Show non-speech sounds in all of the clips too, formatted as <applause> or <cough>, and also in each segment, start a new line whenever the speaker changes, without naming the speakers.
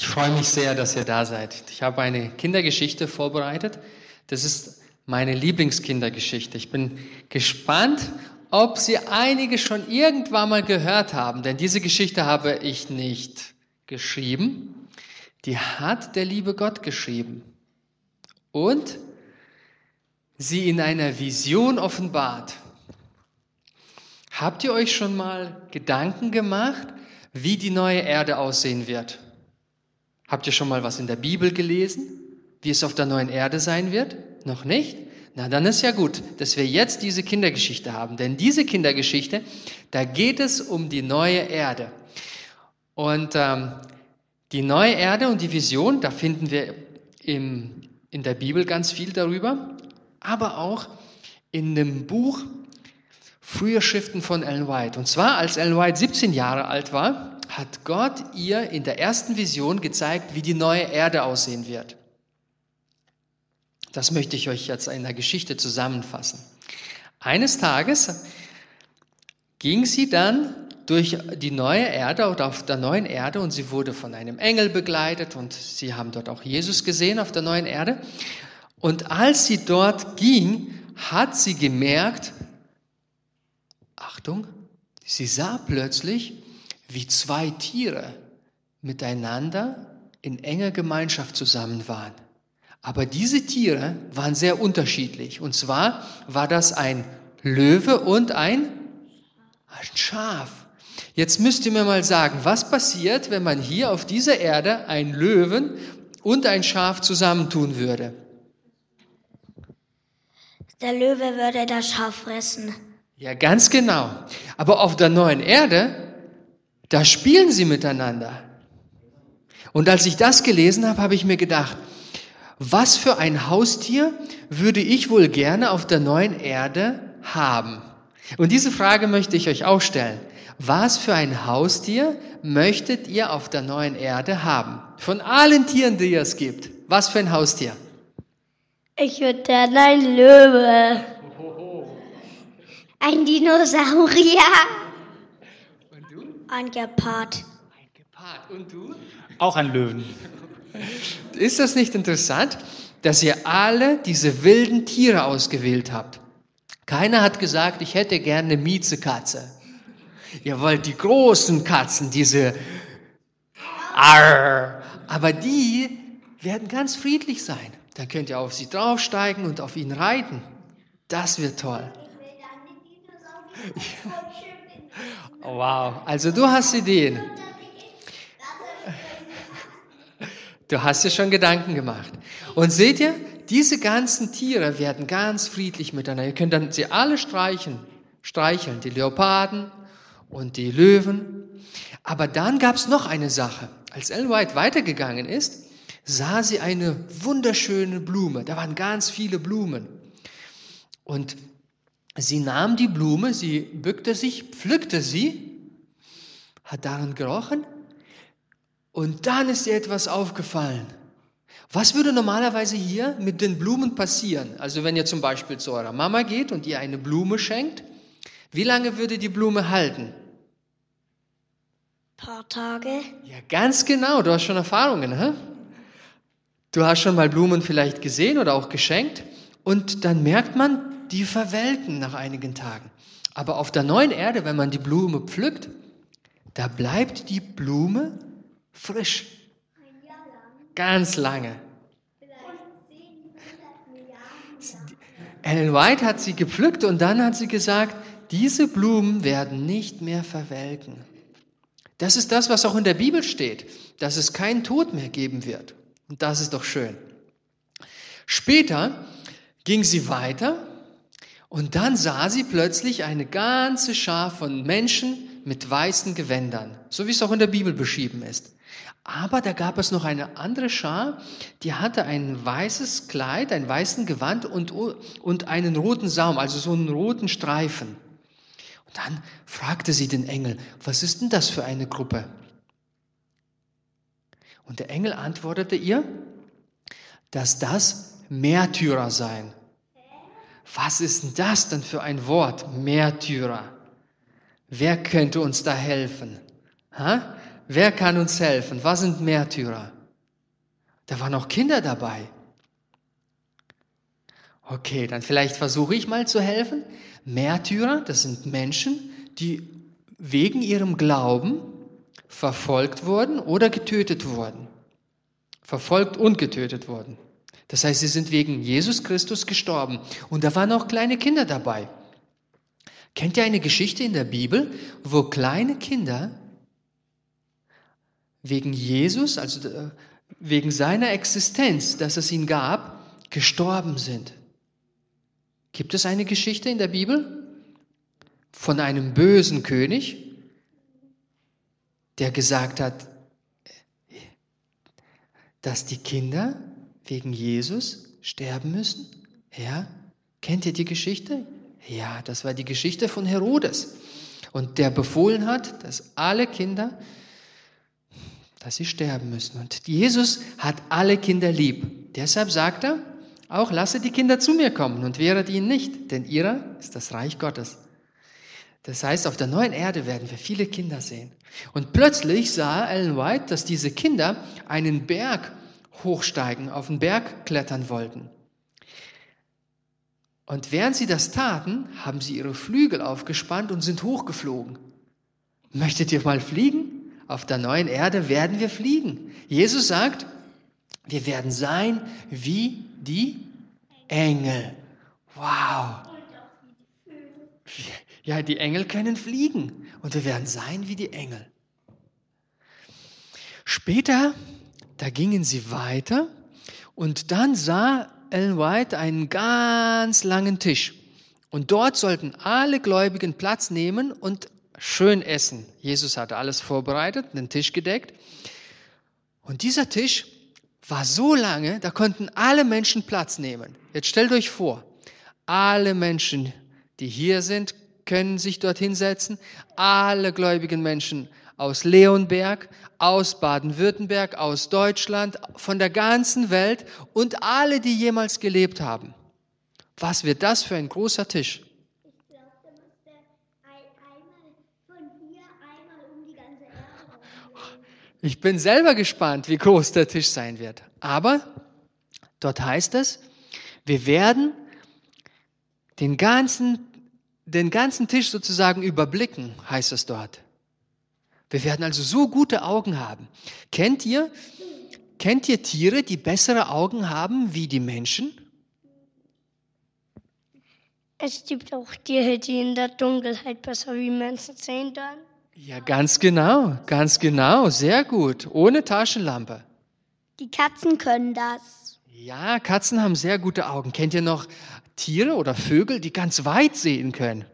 Ich freue mich sehr, dass ihr da seid. Ich habe eine Kindergeschichte vorbereitet. Das ist meine Lieblingskindergeschichte. Ich bin gespannt, ob Sie einige schon irgendwann mal gehört haben, denn diese Geschichte habe ich nicht geschrieben. Die hat der liebe Gott geschrieben und sie in einer Vision offenbart. Habt ihr euch schon mal Gedanken gemacht, wie die neue Erde aussehen wird? Habt ihr schon mal was in der Bibel gelesen, wie es auf der neuen Erde sein wird? Noch nicht? Na, dann ist ja gut, dass wir jetzt diese Kindergeschichte haben. Denn diese Kindergeschichte, da geht es um die neue Erde. Und ähm, die neue Erde und die Vision, da finden wir im, in der Bibel ganz viel darüber, aber auch in dem Buch Frühe Schriften von Ellen White. Und zwar, als Ellen White 17 Jahre alt war, hat Gott ihr in der ersten Vision gezeigt, wie die neue Erde aussehen wird. Das möchte ich euch jetzt in der Geschichte zusammenfassen. Eines Tages ging sie dann durch die neue Erde oder auf der neuen Erde und sie wurde von einem Engel begleitet und sie haben dort auch Jesus gesehen auf der neuen Erde. Und als sie dort ging, hat sie gemerkt, Achtung, sie sah plötzlich, wie zwei Tiere miteinander in enger Gemeinschaft zusammen waren. Aber diese Tiere waren sehr unterschiedlich. Und zwar war das ein Löwe und ein, Schaf. Jetzt müsst ihr mir mal sagen, was passiert, wenn man hier auf dieser Erde ein Löwen und ein Schaf zusammentun würde?
Der Löwe würde das Schaf fressen.
Ja, ganz genau. Aber auf der neuen Erde da spielen sie miteinander. Und als ich das gelesen habe, habe ich mir gedacht, was für ein Haustier würde ich wohl gerne auf der neuen Erde haben? Und diese Frage möchte ich euch auch stellen. Was für ein Haustier möchtet ihr auf der neuen Erde haben? Von allen Tieren, die es gibt. Was für ein Haustier?
Ich würde gerne ein Löwe. Ein Dinosaurier. Ein Gepard.
Ein Gepard. Und du?
Auch ein Löwen. <laughs>
Ist das nicht interessant, dass ihr alle diese wilden Tiere ausgewählt habt? Keiner hat gesagt, ich hätte gerne eine Miezekatze. Ihr wollt die großen Katzen, diese Arr. Aber die werden ganz friedlich sein. Dann könnt ihr auf sie draufsteigen und auf ihn reiten. Das wird toll. Wow, also du hast Ideen. Du hast dir schon Gedanken gemacht. Und seht ihr, diese ganzen Tiere werden ganz friedlich miteinander. Ihr könnt dann sie alle streichen, streicheln, die Leoparden und die Löwen. Aber dann gab es noch eine Sache. Als Ellen White weitergegangen ist, sah sie eine wunderschöne Blume. Da waren ganz viele Blumen. Und Sie nahm die Blume, sie bückte sich, pflückte sie, hat daran gerochen und dann ist ihr etwas aufgefallen. Was würde normalerweise hier mit den Blumen passieren? Also wenn ihr zum Beispiel zu eurer Mama geht und ihr eine Blume schenkt, wie lange würde die Blume halten?
Ein paar Tage.
Ja, ganz genau. Du hast schon Erfahrungen. Hä? Du hast schon mal Blumen vielleicht gesehen oder auch geschenkt und dann merkt man, die verwelken nach einigen Tagen. Aber auf der neuen Erde, wenn man die Blume pflückt, da bleibt die Blume frisch. Ganz lange. Ellen White hat sie gepflückt und dann hat sie gesagt, diese Blumen werden nicht mehr verwelken. Das ist das, was auch in der Bibel steht, dass es keinen Tod mehr geben wird. Und das ist doch schön. Später ging sie weiter und dann sah sie plötzlich eine ganze Schar von Menschen mit weißen Gewändern, so wie es auch in der Bibel beschrieben ist. Aber da gab es noch eine andere Schar, die hatte ein weißes Kleid, ein weißen Gewand und, und einen roten Saum, also so einen roten Streifen. Und dann fragte sie den Engel, was ist denn das für eine Gruppe? Und der Engel antwortete ihr, dass das Märtyrer seien. Was ist denn das denn für ein Wort? Märtyrer. Wer könnte uns da helfen? Ha? Wer kann uns helfen? Was sind Märtyrer? Da waren auch Kinder dabei. Okay, dann vielleicht versuche ich mal zu helfen. Märtyrer, das sind Menschen, die wegen ihrem Glauben verfolgt wurden oder getötet wurden. Verfolgt und getötet wurden. Das heißt, sie sind wegen Jesus Christus gestorben. Und da waren auch kleine Kinder dabei. Kennt ihr eine Geschichte in der Bibel, wo kleine Kinder wegen Jesus, also äh, wegen seiner Existenz, dass es ihn gab, gestorben sind? Gibt es eine Geschichte in der Bibel von einem bösen König, der gesagt hat, dass die Kinder wegen Jesus sterben müssen? Ja, kennt ihr die Geschichte? Ja, das war die Geschichte von Herodes. Und der befohlen hat, dass alle Kinder, dass sie sterben müssen. Und Jesus hat alle Kinder lieb. Deshalb sagt er, auch lasse die Kinder zu mir kommen und wehret ihnen nicht, denn ihrer ist das Reich Gottes. Das heißt, auf der neuen Erde werden wir viele Kinder sehen. Und plötzlich sah Ellen White, dass diese Kinder einen Berg hochsteigen, auf den Berg klettern wollten. Und während sie das taten, haben sie ihre Flügel aufgespannt und sind hochgeflogen. Möchtet ihr mal fliegen? Auf der neuen Erde werden wir fliegen. Jesus sagt, wir werden sein wie die Engel. Wow. Ja, die Engel können fliegen und wir werden sein wie die Engel. Später, da gingen sie weiter und dann sah Ellen White einen ganz langen Tisch. Und dort sollten alle Gläubigen Platz nehmen und schön essen. Jesus hatte alles vorbereitet, den Tisch gedeckt. Und dieser Tisch war so lange, da konnten alle Menschen Platz nehmen. Jetzt stellt euch vor, alle Menschen, die hier sind, können sich dort hinsetzen. Alle gläubigen Menschen aus Leonberg, aus Baden-Württemberg, aus Deutschland, von der ganzen Welt und alle, die jemals gelebt haben. Was wird das für ein großer Tisch? Ich bin selber gespannt, wie groß der Tisch sein wird. Aber dort heißt es, wir werden den ganzen, den ganzen Tisch sozusagen überblicken, heißt es dort. Wir werden also so gute Augen haben. Kennt ihr, kennt ihr Tiere, die bessere Augen haben wie die Menschen?
Es gibt auch Tiere, die in der Dunkelheit besser wie Menschen sehen können.
Ja, ganz genau, ganz genau, sehr gut, ohne Taschenlampe.
Die Katzen können das.
Ja, Katzen haben sehr gute Augen. Kennt ihr noch Tiere oder Vögel, die ganz weit sehen können?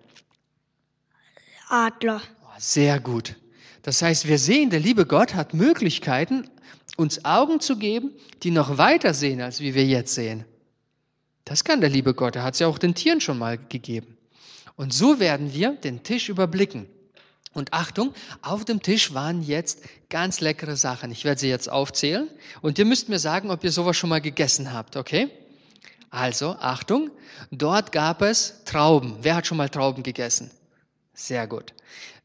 Adler.
Oh, sehr gut. Das heißt, wir sehen, der liebe Gott hat Möglichkeiten, uns Augen zu geben, die noch weiter sehen, als wie wir jetzt sehen. Das kann der liebe Gott. Er hat es ja auch den Tieren schon mal gegeben. Und so werden wir den Tisch überblicken. Und Achtung, auf dem Tisch waren jetzt ganz leckere Sachen. Ich werde sie jetzt aufzählen und ihr müsst mir sagen, ob ihr sowas schon mal gegessen habt, okay? Also, Achtung, dort gab es Trauben. Wer hat schon mal Trauben gegessen? Sehr gut.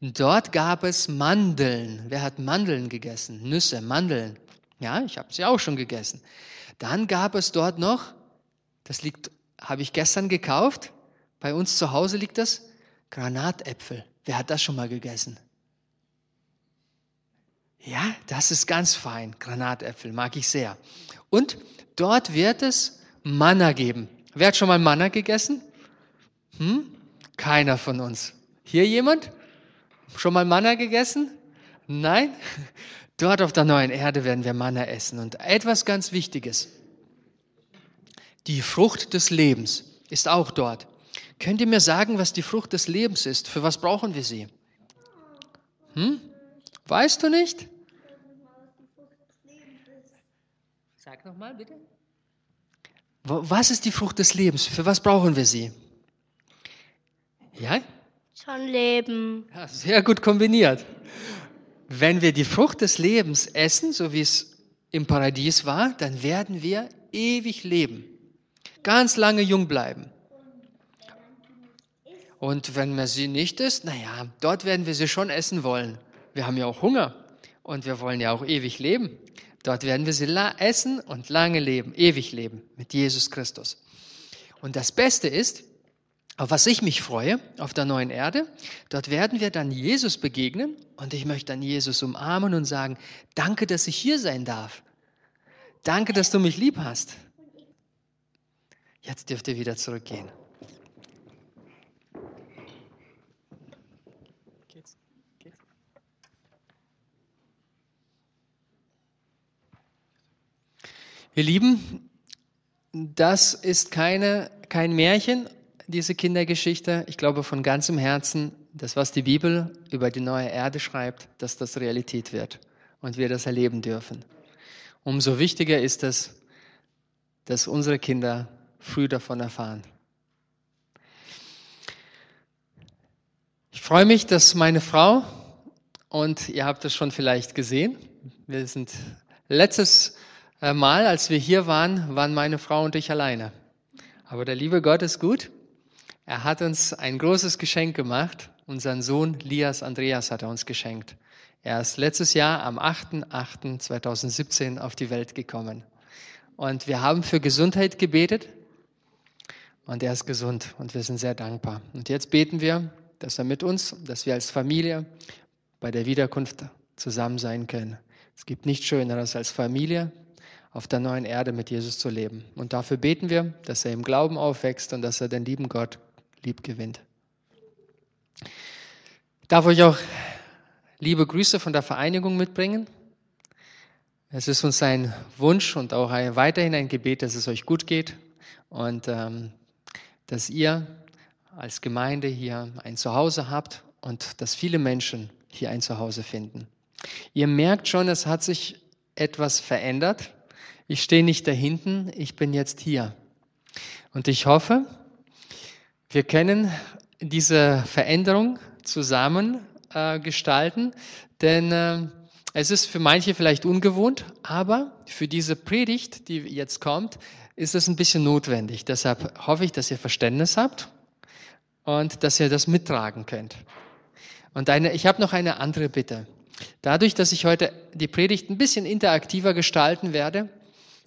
Dort gab es Mandeln. Wer hat Mandeln gegessen? Nüsse, Mandeln. Ja, ich habe sie auch schon gegessen. Dann gab es dort noch, das liegt, habe ich gestern gekauft. Bei uns zu Hause liegt das Granatäpfel. Wer hat das schon mal gegessen? Ja, das ist ganz fein. Granatäpfel mag ich sehr. Und dort wird es Manna geben. Wer hat schon mal Manna gegessen? Hm? Keiner von uns. Hier jemand? Schon mal Manna gegessen? Nein? Dort auf der neuen Erde werden wir Manna essen. Und etwas ganz Wichtiges. Die Frucht des Lebens ist auch dort. Könnt ihr mir sagen, was die Frucht des Lebens ist? Für was brauchen wir sie? Hm? Weißt du nicht? Sag nochmal bitte. Was ist die Frucht des Lebens? Für was brauchen wir sie? Ja?
Schon Leben.
Ja, sehr gut kombiniert. Wenn wir die Frucht des Lebens essen, so wie es im Paradies war, dann werden wir ewig leben. Ganz lange jung bleiben. Und wenn man sie nicht isst, naja, dort werden wir sie schon essen wollen. Wir haben ja auch Hunger. und wir wollen ja auch ewig leben. Dort werden wir sie essen und lange leben, ewig leben mit Jesus Christus. Und das Beste ist, auf was ich mich freue, auf der neuen Erde, dort werden wir dann Jesus begegnen und ich möchte dann Jesus umarmen und sagen, danke, dass ich hier sein darf. Danke, dass du mich lieb hast. Jetzt dürft ihr wieder zurückgehen. Ihr Lieben, das ist keine, kein Märchen, diese Kindergeschichte. Ich glaube von ganzem Herzen, das, was die Bibel über die neue Erde schreibt, dass das Realität wird und wir das erleben dürfen. Umso wichtiger ist es, dass unsere Kinder früh davon erfahren. Ich freue mich, dass meine Frau, und ihr habt es schon vielleicht gesehen, wir sind letztes äh, Mal, als wir hier waren, waren meine Frau und ich alleine. Aber der liebe Gott ist gut. Er hat uns ein großes Geschenk gemacht. Unseren Sohn Lias Andreas hat er uns geschenkt. Er ist letztes Jahr am 8.8.2017 auf die Welt gekommen. Und wir haben für Gesundheit gebetet. Und er ist gesund und wir sind sehr dankbar. Und jetzt beten wir, dass er mit uns, dass wir als Familie bei der Wiederkunft zusammen sein können. Es gibt nichts Schöneres als Familie auf der neuen Erde mit Jesus zu leben. Und dafür beten wir, dass er im Glauben aufwächst und dass er den lieben Gott lieb gewinnt. Darf ich auch liebe Grüße von der Vereinigung mitbringen? Es ist uns ein Wunsch und auch ein, weiterhin ein Gebet, dass es euch gut geht und ähm, dass ihr als Gemeinde hier ein Zuhause habt und dass viele Menschen hier ein Zuhause finden. Ihr merkt schon, es hat sich etwas verändert. Ich stehe nicht da hinten, ich bin jetzt hier. Und ich hoffe, wir können diese Veränderung zusammen äh, gestalten, denn äh, es ist für manche vielleicht ungewohnt, aber für diese Predigt, die jetzt kommt, ist es ein bisschen notwendig. Deshalb hoffe ich, dass ihr Verständnis habt und dass ihr das mittragen könnt. Und eine, ich habe noch eine andere Bitte. Dadurch, dass ich heute die Predigt ein bisschen interaktiver gestalten werde,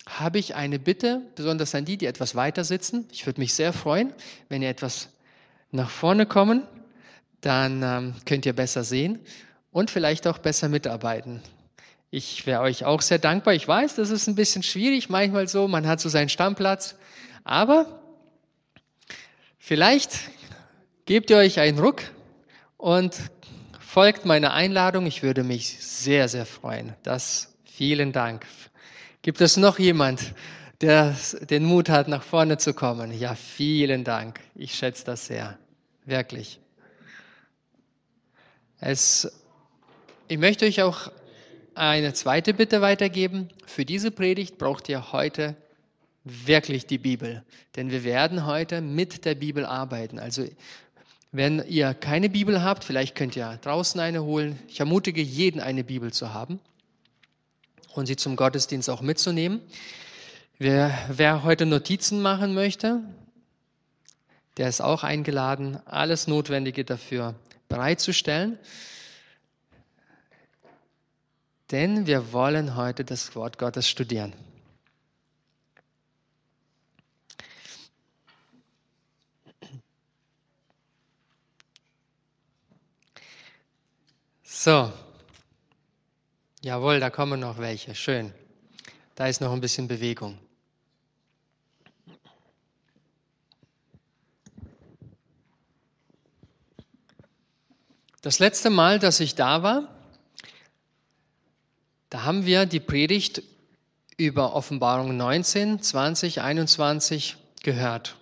habe ich eine Bitte, besonders an die, die etwas weiter sitzen. Ich würde mich sehr freuen, wenn ihr etwas nach vorne kommen, dann ähm, könnt ihr besser sehen und vielleicht auch besser mitarbeiten. Ich wäre euch auch sehr dankbar. Ich weiß, das ist ein bisschen schwierig, manchmal so, man hat so seinen Stammplatz, aber vielleicht gebt ihr euch einen Ruck und folgt meiner Einladung. Ich würde mich sehr, sehr freuen. Das vielen Dank. Gibt es noch jemand, der den Mut hat, nach vorne zu kommen? Ja, vielen Dank. Ich schätze das sehr. Wirklich. Es, ich möchte euch auch eine zweite Bitte weitergeben. Für diese Predigt braucht ihr heute wirklich die Bibel. Denn wir werden heute mit der Bibel arbeiten. Also wenn ihr keine Bibel habt, vielleicht könnt ihr draußen eine holen. Ich ermutige jeden, eine Bibel zu haben und sie zum Gottesdienst auch mitzunehmen. Wer, wer heute Notizen machen möchte, der ist auch eingeladen, alles Notwendige dafür bereitzustellen. Denn wir wollen heute das Wort Gottes studieren. So, Jawohl, da kommen noch welche. Schön. Da ist noch ein bisschen Bewegung. Das letzte Mal, dass ich da war, da haben wir die Predigt über Offenbarung 19, 20, 21 gehört.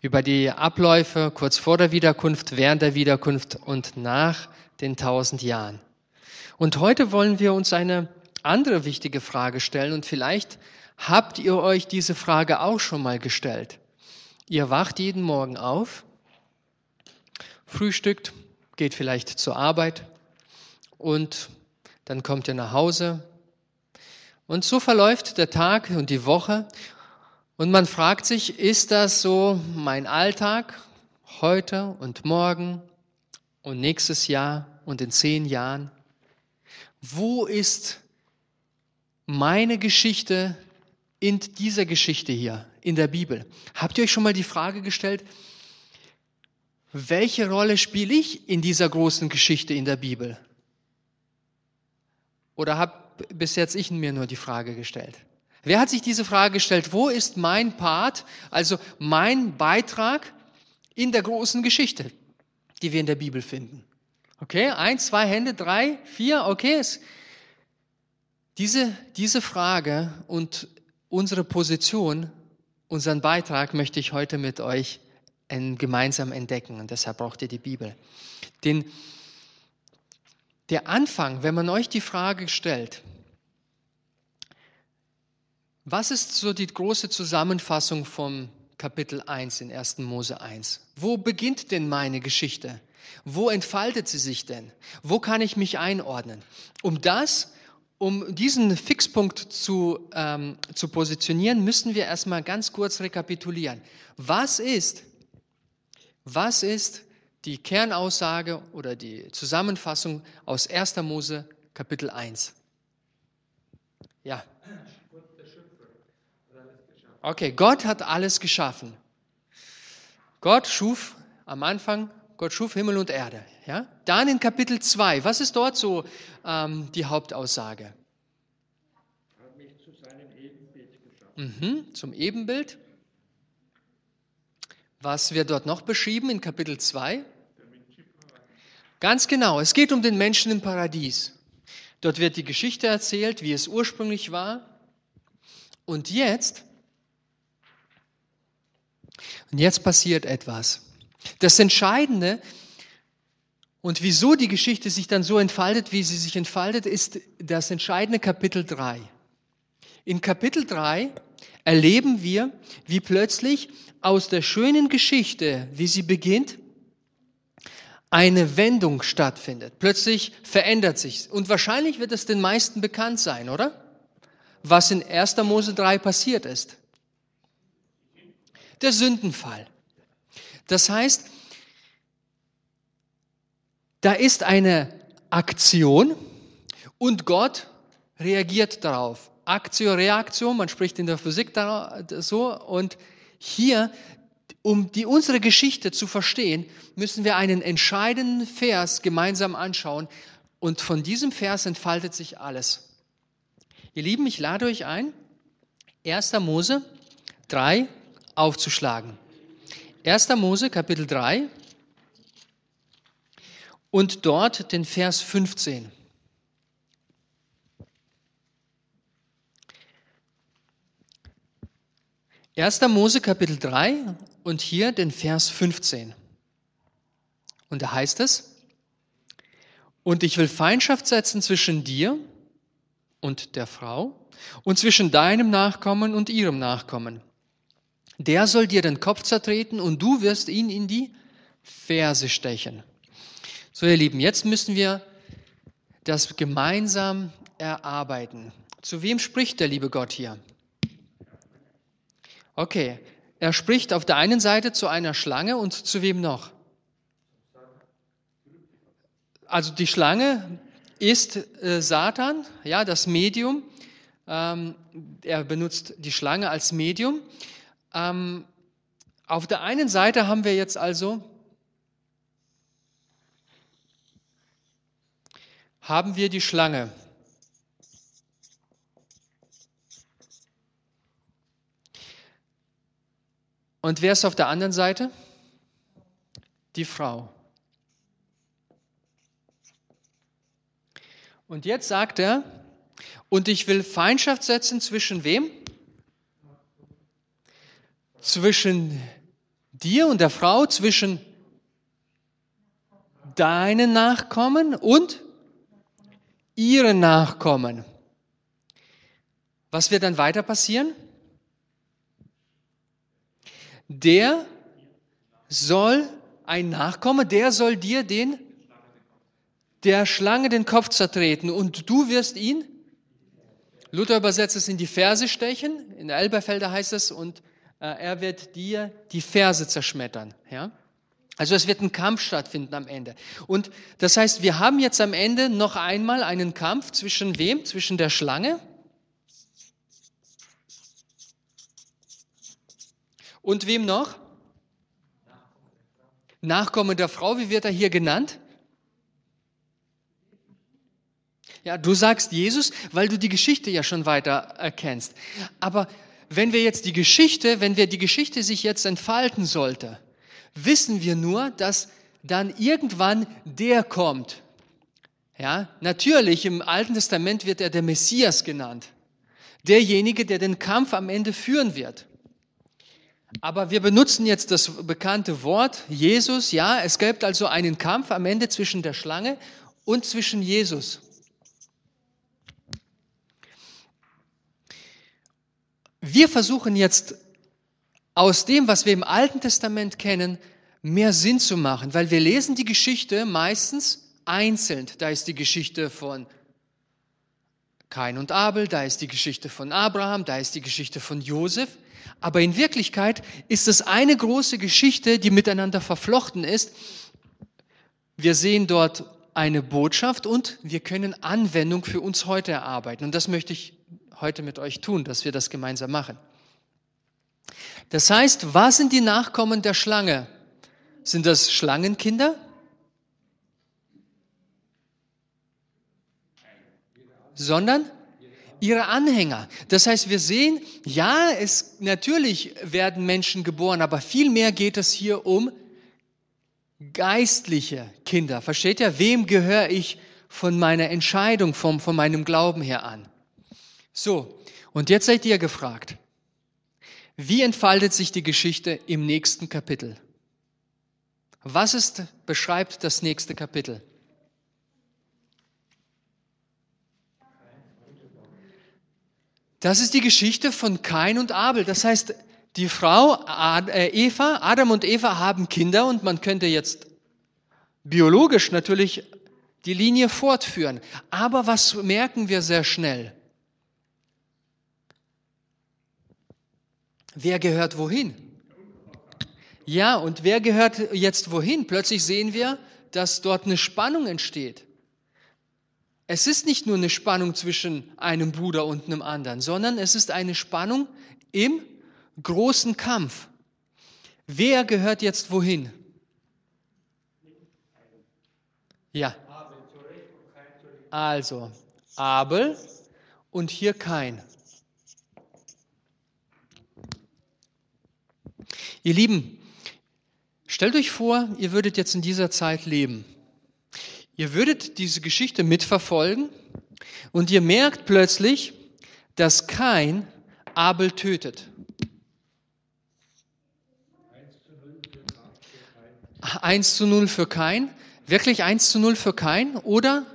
Über die Abläufe kurz vor der Wiederkunft, während der Wiederkunft und nach den tausend Jahren. Und heute wollen wir uns eine andere wichtige Frage stellen und vielleicht habt ihr euch diese Frage auch schon mal gestellt. Ihr wacht jeden Morgen auf, frühstückt, geht vielleicht zur Arbeit und dann kommt ihr nach Hause. Und so verläuft der Tag und die Woche und man fragt sich, ist das so mein Alltag heute und morgen und nächstes Jahr und in zehn Jahren? Wo ist meine Geschichte in dieser Geschichte hier, in der Bibel? Habt ihr euch schon mal die Frage gestellt, welche Rolle spiele ich in dieser großen Geschichte in der Bibel? Oder habe bis jetzt ich mir nur die Frage gestellt? Wer hat sich diese Frage gestellt? Wo ist mein Part, also mein Beitrag in der großen Geschichte, die wir in der Bibel finden? Okay, eins, zwei Hände, drei, vier, okay. Diese, diese Frage und unsere Position, unseren Beitrag möchte ich heute mit euch gemeinsam entdecken und deshalb braucht ihr die Bibel. Den, der Anfang, wenn man euch die Frage stellt, was ist so die große Zusammenfassung vom Kapitel 1 in 1. Mose 1? Wo beginnt denn meine Geschichte? Wo entfaltet sie sich denn? Wo kann ich mich einordnen? Um das, um diesen Fixpunkt zu, ähm, zu positionieren, müssen wir erstmal ganz kurz rekapitulieren. Was ist, was ist die Kernaussage oder die Zusammenfassung aus 1. Mose Kapitel 1? Ja. Okay, Gott hat alles geschaffen. Gott schuf am Anfang, Gott schuf Himmel und Erde. Ja? Dann in Kapitel 2, was ist dort so ähm, die Hauptaussage? Hat mich zu seinem Ebenbild geschaffen. Mhm, zum Ebenbild. Was wird dort noch beschrieben in Kapitel 2? Ganz genau, es geht um den Menschen im Paradies. Dort wird die Geschichte erzählt, wie es ursprünglich war. Und jetzt und jetzt passiert etwas. Das Entscheidende und wieso die Geschichte sich dann so entfaltet, wie sie sich entfaltet, ist das entscheidende Kapitel 3. In Kapitel 3 erleben wir, wie plötzlich aus der schönen Geschichte, wie sie beginnt, eine Wendung stattfindet. Plötzlich verändert sich. Und wahrscheinlich wird es den meisten bekannt sein, oder? Was in 1. Mose 3 passiert ist der Sündenfall. Das heißt, da ist eine Aktion und Gott reagiert darauf. Aktio, Reaktion, man spricht in der Physik so. Und hier, um die, unsere Geschichte zu verstehen, müssen wir einen entscheidenden Vers gemeinsam anschauen. Und von diesem Vers entfaltet sich alles. Ihr Lieben, ich lade euch ein, 1. Mose 3, aufzuschlagen. 1. Mose Kapitel 3 und dort den Vers 15. Erster Mose Kapitel 3 und hier den Vers 15. Und da heißt es, und ich will Feindschaft setzen zwischen dir und der Frau und zwischen deinem Nachkommen und ihrem Nachkommen. Der soll dir den Kopf zertreten und du wirst ihn in die Ferse stechen. So, ihr Lieben, jetzt müssen wir das gemeinsam erarbeiten. Zu wem spricht der liebe Gott hier? Okay, er spricht auf der einen Seite zu einer Schlange und zu wem noch? Also die Schlange ist äh, Satan, ja, das Medium. Ähm, er benutzt die Schlange als Medium. Ähm, auf der einen Seite haben wir jetzt also haben wir die Schlange. Und wer ist auf der anderen Seite? Die Frau. Und jetzt sagt er, und ich will Feindschaft setzen zwischen wem? Zwischen dir und der Frau, zwischen deinen Nachkommen und ihren Nachkommen. Was wird dann weiter passieren? Der soll ein Nachkomme, der soll dir den der Schlange den Kopf zertreten und du wirst ihn, Luther übersetzt es in die Ferse stechen, in Elberfelder heißt es, und er wird dir die Ferse zerschmettern. Ja? Also es wird ein Kampf stattfinden am Ende. Und das heißt, wir haben jetzt am Ende noch einmal einen Kampf zwischen wem? Zwischen der Schlange und wem noch? Nachkomme der Frau, wie wird er hier genannt? Ja, du sagst Jesus, weil du die Geschichte ja schon weiter erkennst. Aber wenn wir jetzt die Geschichte, wenn wir die Geschichte sich jetzt entfalten sollte, wissen wir nur, dass dann irgendwann der kommt. Ja, natürlich im Alten Testament wird er der Messias genannt. Derjenige, der den Kampf am Ende führen wird. Aber wir benutzen jetzt das bekannte Wort Jesus. Ja, es gibt also einen Kampf am Ende zwischen der Schlange und zwischen Jesus. Wir versuchen jetzt aus dem, was wir im Alten Testament kennen, mehr Sinn zu machen, weil wir lesen die Geschichte meistens einzeln. Da ist die Geschichte von Kain und Abel, da ist die Geschichte von Abraham, da ist die Geschichte von Josef. Aber in Wirklichkeit ist es eine große Geschichte, die miteinander verflochten ist. Wir sehen dort eine Botschaft und wir können Anwendung für uns heute erarbeiten. Und das möchte ich heute mit euch tun, dass wir das gemeinsam machen. Das heißt, was sind die Nachkommen der Schlange? Sind das Schlangenkinder? Sondern ihre Anhänger. Das heißt, wir sehen, ja, es natürlich werden Menschen geboren, aber vielmehr geht es hier um geistliche Kinder. Versteht ihr? Wem gehöre ich von meiner Entscheidung, vom, von meinem Glauben her an? So, und jetzt seid ihr gefragt. Wie entfaltet sich die Geschichte im nächsten Kapitel? Was ist, beschreibt das nächste Kapitel? Das ist die Geschichte von Kain und Abel. Das heißt, die Frau äh, Eva, Adam und Eva haben Kinder und man könnte jetzt biologisch natürlich die Linie fortführen. Aber was merken wir sehr schnell? Wer gehört wohin? Ja, und wer gehört jetzt wohin? Plötzlich sehen wir, dass dort eine Spannung entsteht. Es ist nicht nur eine Spannung zwischen einem Bruder und einem anderen, sondern es ist eine Spannung im großen Kampf. Wer gehört jetzt wohin? Ja. Also, Abel und hier kein. Ihr Lieben, stellt euch vor, ihr würdet jetzt in dieser Zeit leben. Ihr würdet diese Geschichte mitverfolgen und ihr merkt plötzlich, dass kein Abel tötet. 1 zu 0 für kein. Wirklich 1 zu 0 für kein oder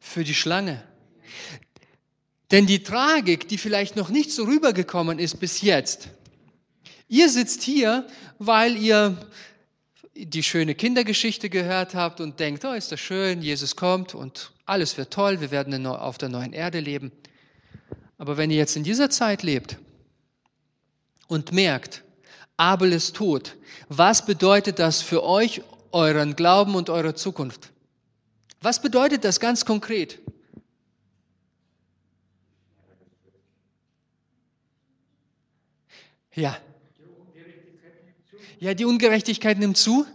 für die Schlange. Denn die Tragik, die vielleicht noch nicht so rübergekommen ist bis jetzt, ihr sitzt hier, weil ihr die schöne Kindergeschichte gehört habt und denkt, oh, ist das schön, Jesus kommt und alles wird toll, wir werden auf der neuen Erde leben. Aber wenn ihr jetzt in dieser Zeit lebt und merkt, Abel ist tot, was bedeutet das für euch, euren Glauben und eure Zukunft? Was bedeutet das ganz konkret? Ja, ja, die Ungerechtigkeit nimmt zu.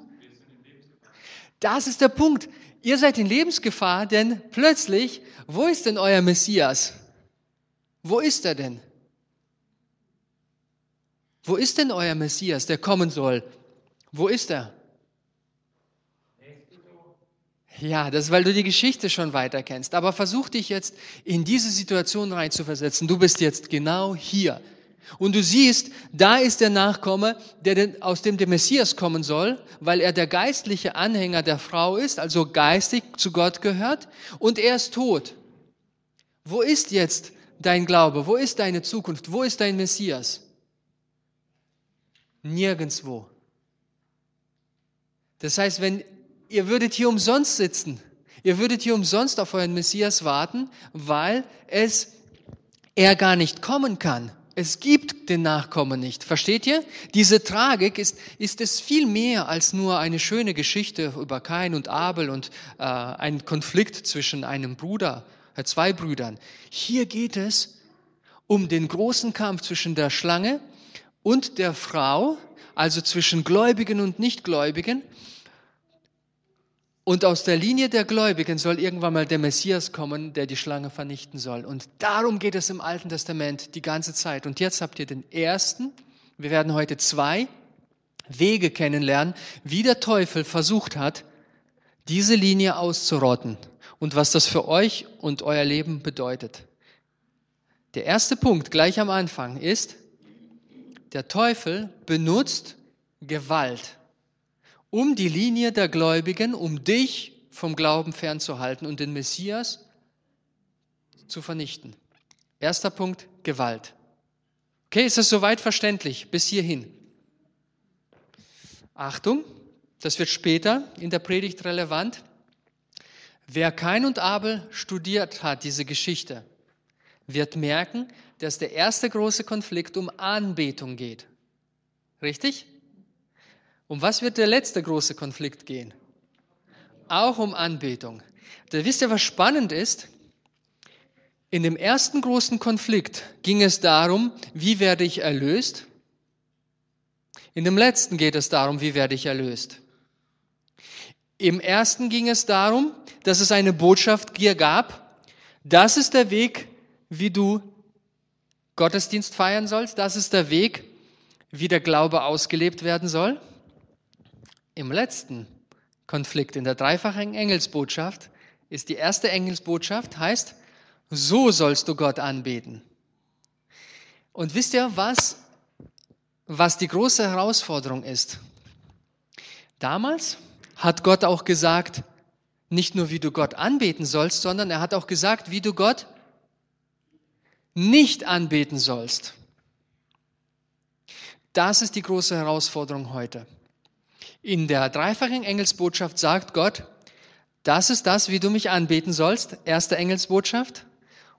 Das ist der Punkt. Ihr seid in Lebensgefahr, denn plötzlich, wo ist denn euer Messias? Wo ist er denn? Wo ist denn euer Messias, der kommen soll? Wo ist er? Ja, das ist, weil du die Geschichte schon weiter kennst. Aber versuch dich jetzt in diese Situation reinzuversetzen. Du bist jetzt genau hier. Und du siehst, da ist der Nachkomme, der aus dem der Messias kommen soll, weil er der geistliche Anhänger der Frau ist, also geistig zu Gott gehört, und er ist tot. Wo ist jetzt dein Glaube? Wo ist deine Zukunft? Wo ist dein Messias? Nirgendswo. Das heißt, wenn ihr würdet hier umsonst sitzen, ihr würdet hier umsonst auf euren Messias warten, weil es er gar nicht kommen kann. Es gibt den Nachkommen nicht. Versteht ihr? Diese Tragik ist, ist es viel mehr als nur eine schöne Geschichte über Kain und Abel und äh, ein Konflikt zwischen einem Bruder, äh, zwei Brüdern. Hier geht es um den großen Kampf zwischen der Schlange und der Frau, also zwischen Gläubigen und Nichtgläubigen. Und aus der Linie der Gläubigen soll irgendwann mal der Messias kommen, der die Schlange vernichten soll. Und darum geht es im Alten Testament die ganze Zeit. Und jetzt habt ihr den ersten. Wir werden heute zwei Wege kennenlernen, wie der Teufel versucht hat, diese Linie auszurotten und was das für euch und euer Leben bedeutet. Der erste Punkt gleich am Anfang ist, der Teufel benutzt Gewalt um die Linie der Gläubigen, um dich vom Glauben fernzuhalten und den Messias zu vernichten. Erster Punkt, Gewalt. Okay, ist das soweit verständlich bis hierhin? Achtung, das wird später in der Predigt relevant. Wer Kain und Abel studiert hat, diese Geschichte, wird merken, dass der erste große Konflikt um Anbetung geht. Richtig? Um was wird der letzte große Konflikt gehen? Auch um Anbetung. Da wisst ihr, was spannend ist? In dem ersten großen Konflikt ging es darum, wie werde ich erlöst? In dem letzten geht es darum, wie werde ich erlöst? Im ersten ging es darum, dass es eine Botschaft hier gab. Das ist der Weg, wie du Gottesdienst feiern sollst. Das ist der Weg, wie der Glaube ausgelebt werden soll. Im letzten Konflikt, in der dreifachen Engelsbotschaft, ist die erste Engelsbotschaft, heißt, so sollst du Gott anbeten. Und wisst ihr, was, was die große Herausforderung ist? Damals hat Gott auch gesagt, nicht nur wie du Gott anbeten sollst, sondern er hat auch gesagt, wie du Gott nicht anbeten sollst. Das ist die große Herausforderung heute. In der dreifachen Engelsbotschaft sagt Gott, das ist das, wie du mich anbeten sollst. Erste Engelsbotschaft.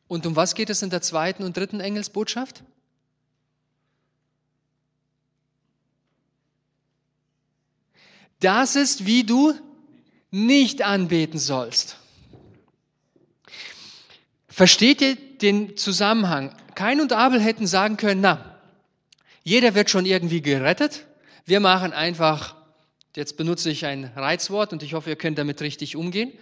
Und um was geht es in der zweiten und dritten Engelsbotschaft? Das ist, wie du nicht anbeten sollst. Versteht ihr den Zusammenhang? Kain und Abel hätten sagen können, na, jeder wird schon irgendwie gerettet. Wir machen einfach Jetzt benutze ich ein Reizwort und ich hoffe, ihr könnt damit richtig umgehen.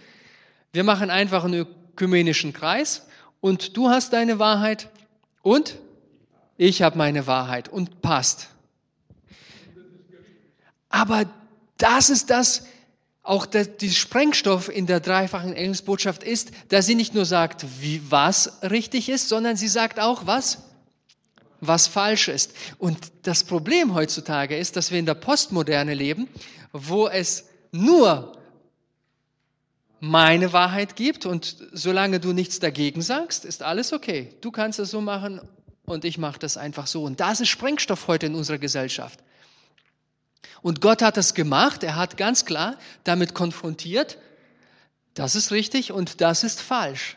Wir machen einfach einen ökumenischen Kreis und du hast deine Wahrheit und ich habe meine Wahrheit und passt. Aber das ist das, auch der, die Sprengstoff in der dreifachen Engelsbotschaft ist, dass sie nicht nur sagt, wie was richtig ist, sondern sie sagt auch, was was falsch ist. Und das Problem heutzutage ist, dass wir in der Postmoderne leben, wo es nur meine Wahrheit gibt und solange du nichts dagegen sagst, ist alles okay. Du kannst es so machen und ich mache das einfach so. Und das ist Sprengstoff heute in unserer Gesellschaft. Und Gott hat das gemacht, er hat ganz klar damit konfrontiert, das ist richtig und das ist falsch.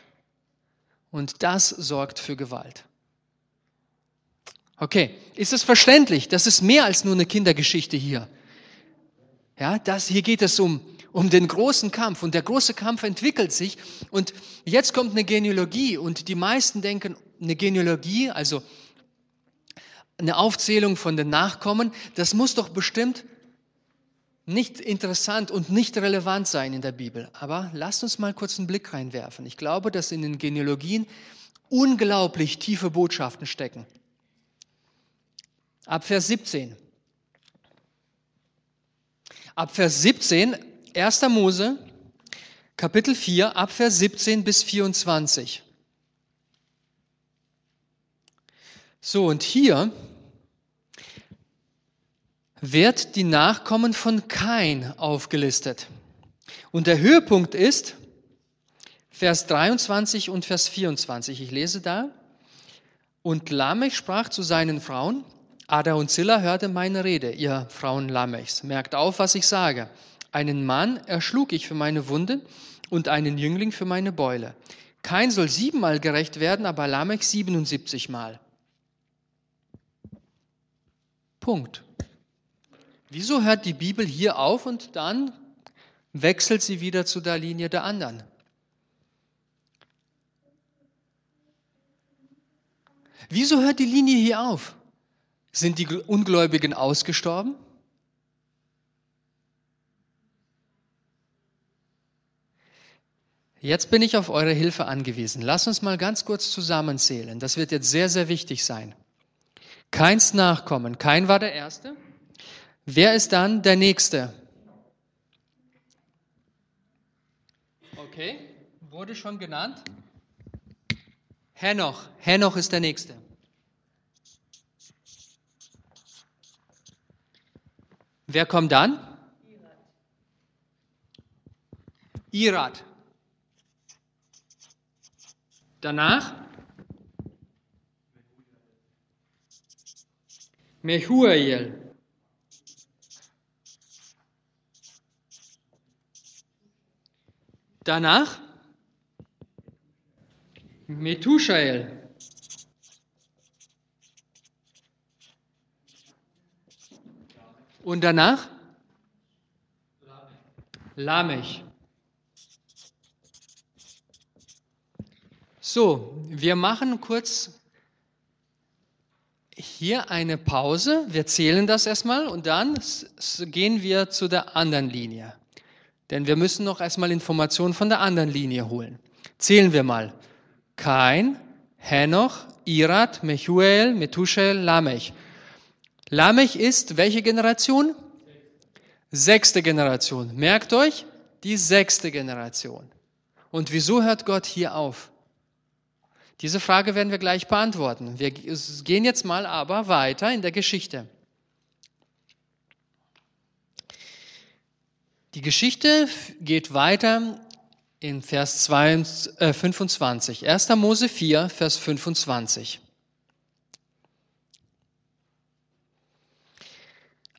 Und das sorgt für Gewalt. Okay, ist es verständlich? Das ist mehr als nur eine Kindergeschichte hier. Ja, das, hier geht es um, um den großen Kampf und der große Kampf entwickelt sich und jetzt kommt eine Genealogie und die meisten denken, eine Genealogie, also eine Aufzählung von den Nachkommen, das muss doch bestimmt nicht interessant und nicht relevant sein in der Bibel. Aber lasst uns mal kurz einen Blick reinwerfen. Ich glaube, dass in den Genealogien unglaublich tiefe Botschaften stecken. Ab Vers 17. Ab Vers 17, 1. Mose, Kapitel 4, ab Vers 17 bis 24. So, und hier wird die Nachkommen von Kain aufgelistet. Und der Höhepunkt ist Vers 23 und Vers 24. Ich lese da. Und Lamech sprach zu seinen Frauen, Ada und Zilla hörte meine Rede, ihr Frauen Lamechs. Merkt auf, was ich sage. Einen Mann erschlug ich für meine Wunde und einen Jüngling für meine Beule. Kein soll siebenmal gerecht werden, aber Lamech 77 Mal. Punkt. Wieso hört die Bibel hier auf und dann wechselt sie wieder zu der Linie der anderen? Wieso hört die Linie hier auf? Sind die Ungläubigen ausgestorben? Jetzt bin ich auf eure Hilfe angewiesen. Lass uns mal ganz kurz zusammenzählen. Das wird jetzt sehr, sehr wichtig sein. Keins Nachkommen. Kein war der Erste. Wer ist dann der Nächste? Okay, wurde schon genannt. Henoch. Henoch ist der Nächste. Wer kommt dann? Irat. Danach? Mehuel. Danach? Methushael. Und danach? Lamech. So, wir machen kurz hier eine Pause. Wir zählen das erstmal und dann gehen wir zu der anderen Linie. Denn wir müssen noch erstmal Informationen von der anderen Linie holen. Zählen wir mal. Kain, Henoch, Irat, Mehuel, Methushel, Lamech. Lamech ist welche Generation? Sechste Generation. Merkt euch, die sechste Generation. Und wieso hört Gott hier auf? Diese Frage werden wir gleich beantworten. Wir gehen jetzt mal aber weiter in der Geschichte. Die Geschichte geht weiter in Vers 25. 1. Äh, Mose 4, Vers 25.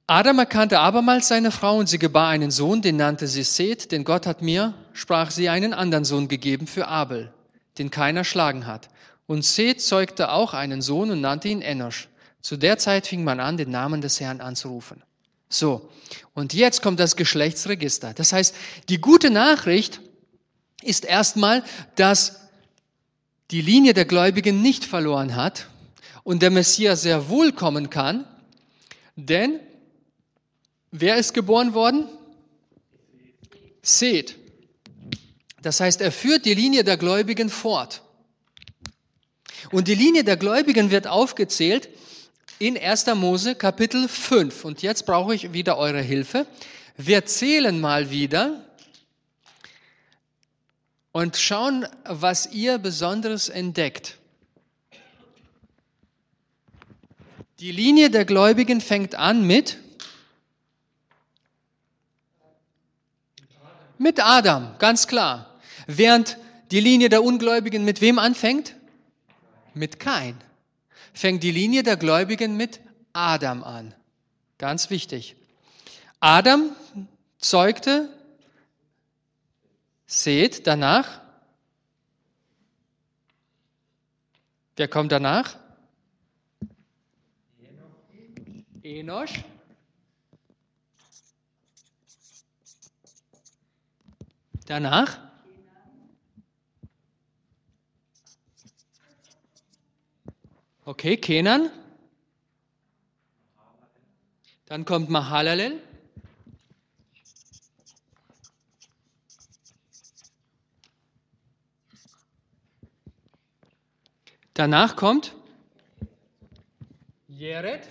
Adam erkannte abermals seine Frau und sie gebar einen Sohn, den nannte sie Seth, denn Gott hat mir, sprach sie, einen anderen Sohn gegeben für Abel den keiner schlagen hat. Und Seth zeugte auch einen Sohn und nannte ihn Enosch. Zu der Zeit fing man an, den Namen des Herrn anzurufen. So, und jetzt kommt das Geschlechtsregister. Das heißt, die gute Nachricht ist erstmal, dass die Linie der Gläubigen nicht verloren hat und der Messias sehr wohl kommen kann, denn wer ist geboren worden? Seth. Das heißt, er führt die Linie der Gläubigen fort. Und die Linie der Gläubigen wird aufgezählt in 1. Mose Kapitel 5. Und jetzt brauche ich wieder eure Hilfe. Wir zählen mal wieder und schauen, was ihr Besonderes entdeckt. Die Linie der Gläubigen fängt an mit mit Adam, ganz klar. Während die Linie der Ungläubigen mit wem anfängt? Mit Kain. Fängt die Linie der Gläubigen mit Adam an. Ganz wichtig. Adam zeugte Seth danach. Wer kommt danach? Enosch. Danach? Okay, Kenan. Dann kommt Mahalalel. Danach kommt Jered.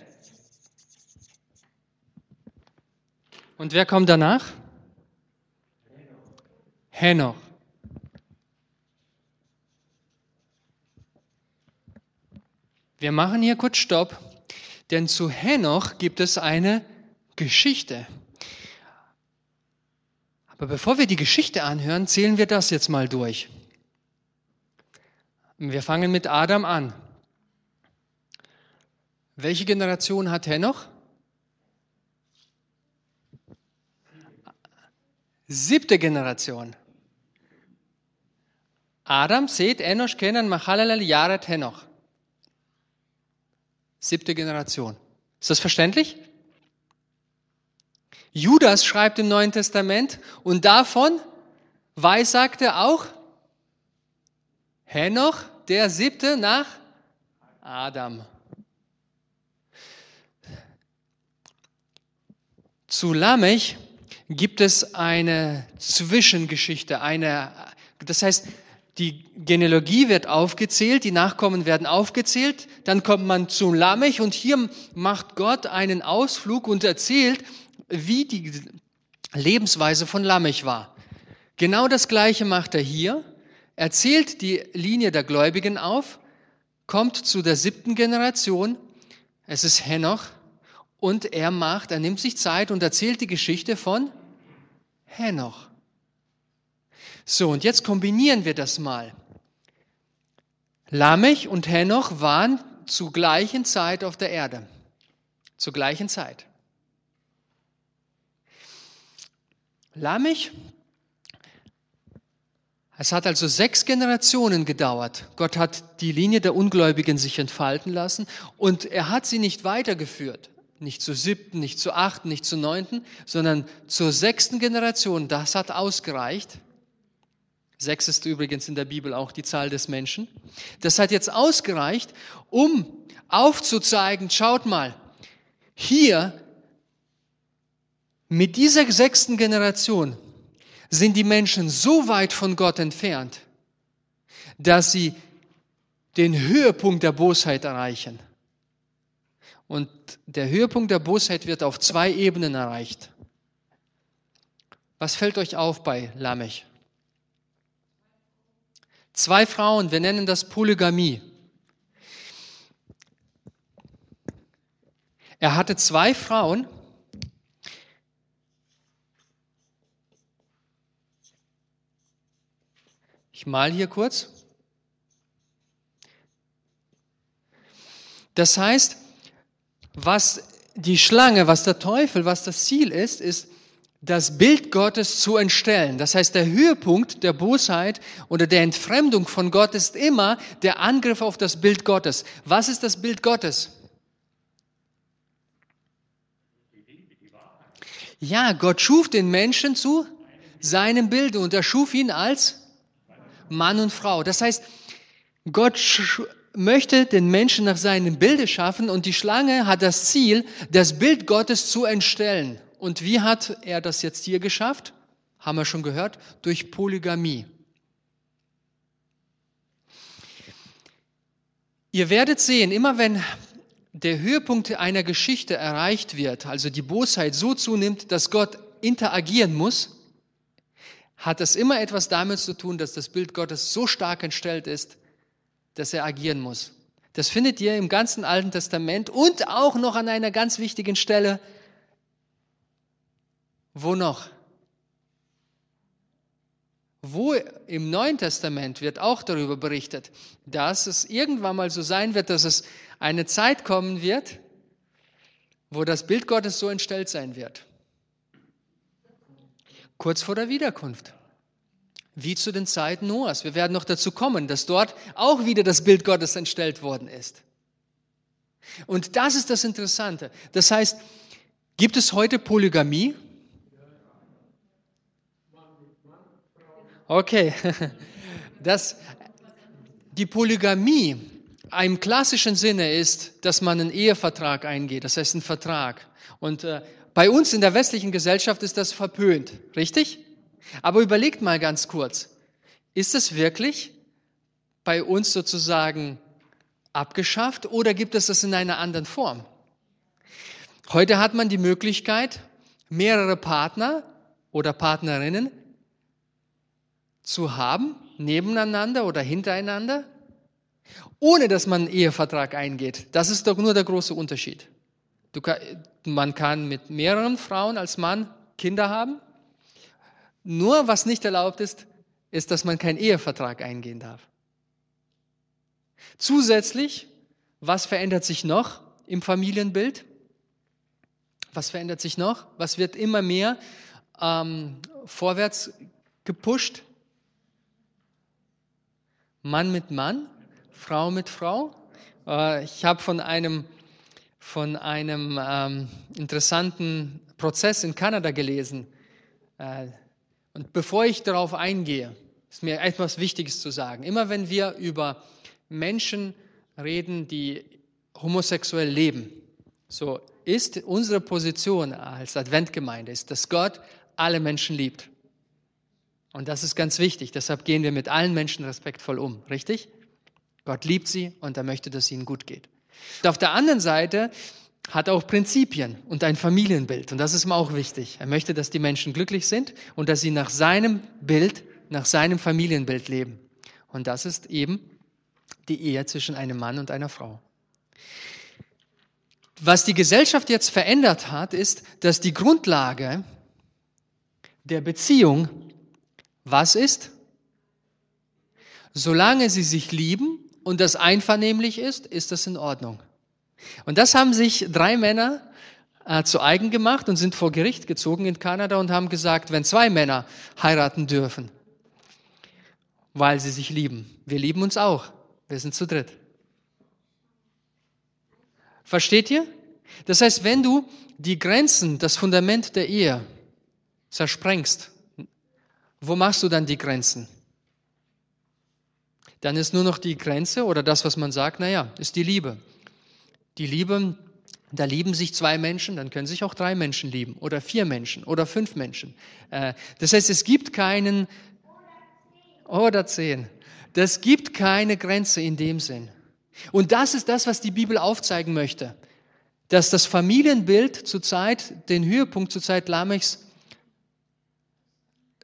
Und wer kommt danach? Henoch. Wir machen hier kurz Stopp, denn zu Henoch gibt es eine Geschichte. Aber bevor wir die Geschichte anhören, zählen wir das jetzt mal durch. Wir fangen mit Adam an. Welche Generation hat Henoch? Siebte Generation. Adam, Seth, Enosh, Kenan, Mahalalel, Jared, Henoch. Siebte Generation. Ist das verständlich? Judas schreibt im Neuen Testament und davon weissagte auch Henoch, der siebte nach Adam. Zu Lamech gibt es eine Zwischengeschichte, eine, das heißt, die Genealogie wird aufgezählt, die Nachkommen werden aufgezählt, dann kommt man zu Lamech und hier macht Gott einen Ausflug und erzählt, wie die Lebensweise von Lamech war. Genau das Gleiche macht er hier, erzählt die Linie der Gläubigen auf, kommt zu der siebten Generation, es ist Henoch, und er macht, er nimmt sich Zeit und erzählt die Geschichte von Henoch. So, und jetzt kombinieren wir das mal. Lamech und Henoch waren zur gleichen Zeit auf der Erde. Zur gleichen Zeit. Lamech, es hat also sechs Generationen gedauert. Gott hat die Linie der Ungläubigen sich entfalten lassen und er hat sie nicht weitergeführt. Nicht zur siebten, nicht zur achten, nicht zur neunten, sondern zur sechsten Generation. Das hat ausgereicht. Sechs ist übrigens in der Bibel auch die Zahl des Menschen. Das hat jetzt ausgereicht, um aufzuzeigen, schaut mal, hier mit dieser sechsten Generation sind die Menschen so weit von Gott entfernt, dass sie den Höhepunkt der Bosheit erreichen. Und der Höhepunkt der Bosheit wird auf zwei Ebenen erreicht. Was fällt euch auf bei Lamech? Zwei Frauen, wir nennen das Polygamie. Er hatte zwei Frauen. Ich mal hier kurz. Das heißt, was die Schlange, was der Teufel, was das Ziel ist, ist, das Bild Gottes zu entstellen. Das heißt, der Höhepunkt der Bosheit oder der Entfremdung von Gott ist immer der Angriff auf das Bild Gottes. Was ist das Bild Gottes? Ja, Gott schuf den Menschen zu seinem Bild und er schuf ihn als Mann und Frau. Das heißt, Gott möchte den Menschen nach seinem Bilde schaffen und die Schlange hat das Ziel, das Bild Gottes zu entstellen. Und wie hat er das jetzt hier geschafft? Haben wir schon gehört? Durch Polygamie. Ihr werdet sehen, immer wenn der Höhepunkt einer Geschichte erreicht wird, also die Bosheit so zunimmt, dass Gott interagieren muss, hat das immer etwas damit zu tun, dass das Bild Gottes so stark entstellt ist, dass er agieren muss. Das findet ihr im ganzen Alten Testament und auch noch an einer ganz wichtigen Stelle. Wo noch? Wo im Neuen Testament wird auch darüber berichtet, dass es irgendwann mal so sein wird, dass es eine Zeit kommen wird, wo das Bild Gottes so entstellt sein wird. Kurz vor der Wiederkunft wie zu den Zeiten Noahs. Wir werden noch dazu kommen, dass dort auch wieder das Bild Gottes entstellt worden ist. Und das ist das Interessante. Das heißt, gibt es heute Polygamie? Okay, <laughs> das, die Polygamie im klassischen Sinne ist, dass man einen Ehevertrag eingeht, das heißt einen Vertrag. Und äh, bei uns in der westlichen Gesellschaft ist das verpönt, richtig? Aber überlegt mal ganz kurz, ist es wirklich bei uns sozusagen abgeschafft oder gibt es das in einer anderen Form? Heute hat man die Möglichkeit, mehrere Partner oder Partnerinnen zu haben, nebeneinander oder hintereinander, ohne dass man einen Ehevertrag eingeht. Das ist doch nur der große Unterschied. Kann, man kann mit mehreren Frauen als Mann Kinder haben nur was nicht erlaubt ist, ist, dass man keinen Ehevertrag eingehen darf. Zusätzlich, was verändert sich noch im Familienbild? Was verändert sich noch? Was wird immer mehr ähm, vorwärts gepusht? Mann mit Mann, Frau mit Frau. Äh, ich habe von einem von einem ähm, interessanten Prozess in Kanada gelesen. Äh, und bevor ich darauf eingehe, ist mir etwas Wichtiges zu sagen. Immer wenn wir über Menschen reden, die homosexuell leben, so ist unsere Position als Adventgemeinde, ist, dass Gott alle Menschen liebt. Und das ist ganz wichtig. Deshalb gehen wir mit allen Menschen respektvoll um. Richtig? Gott liebt sie und er möchte, dass es ihnen gut geht. Und auf der anderen Seite hat er auch Prinzipien und ein Familienbild. Und das ist ihm auch wichtig. Er möchte, dass die Menschen glücklich sind und dass sie nach seinem Bild, nach seinem Familienbild leben. Und das ist eben die Ehe zwischen einem Mann und einer Frau. Was die Gesellschaft jetzt verändert hat, ist, dass die Grundlage der Beziehung was ist? Solange sie sich lieben und das einvernehmlich ist, ist das in Ordnung. Und das haben sich drei Männer äh, zu eigen gemacht und sind vor Gericht gezogen in Kanada und haben gesagt, wenn zwei Männer heiraten dürfen, weil sie sich lieben, wir lieben uns auch, wir sind zu dritt. Versteht ihr? Das heißt, wenn du die Grenzen, das Fundament der Ehe zersprengst, wo machst du dann die Grenzen? Dann ist nur noch die Grenze oder das, was man sagt, naja, ist die Liebe. Die Liebe, da lieben sich zwei Menschen, dann können sich auch drei Menschen lieben oder vier Menschen oder fünf Menschen. Äh, das heißt, es gibt keinen, oder zehn. Das gibt keine Grenze in dem Sinn. Und das ist das, was die Bibel aufzeigen möchte. Dass das Familienbild zur Zeit, den Höhepunkt zur Zeit Lamechs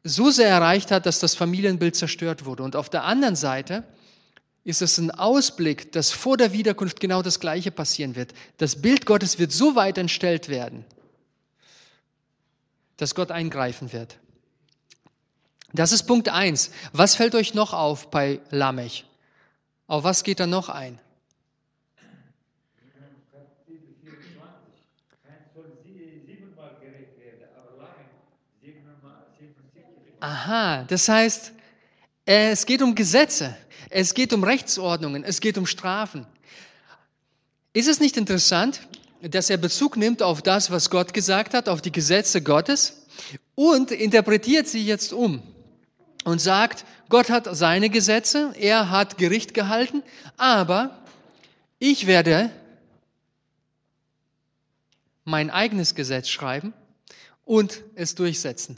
so sehr erreicht hat, dass das Familienbild zerstört wurde. Und auf der anderen Seite ist es ein Ausblick, dass vor der Wiederkunft genau das Gleiche passieren wird. Das Bild Gottes wird so weit entstellt werden, dass Gott eingreifen wird. Das ist Punkt eins. Was fällt euch noch auf bei Lamech? Auf was geht er noch ein? Aha, das heißt, es geht um Gesetze, es geht um Rechtsordnungen, es geht um Strafen. Ist es nicht interessant, dass er Bezug nimmt auf das, was Gott gesagt hat, auf die Gesetze Gottes und interpretiert sie jetzt um und sagt, Gott hat seine Gesetze, er hat Gericht gehalten, aber ich werde mein eigenes Gesetz schreiben und es durchsetzen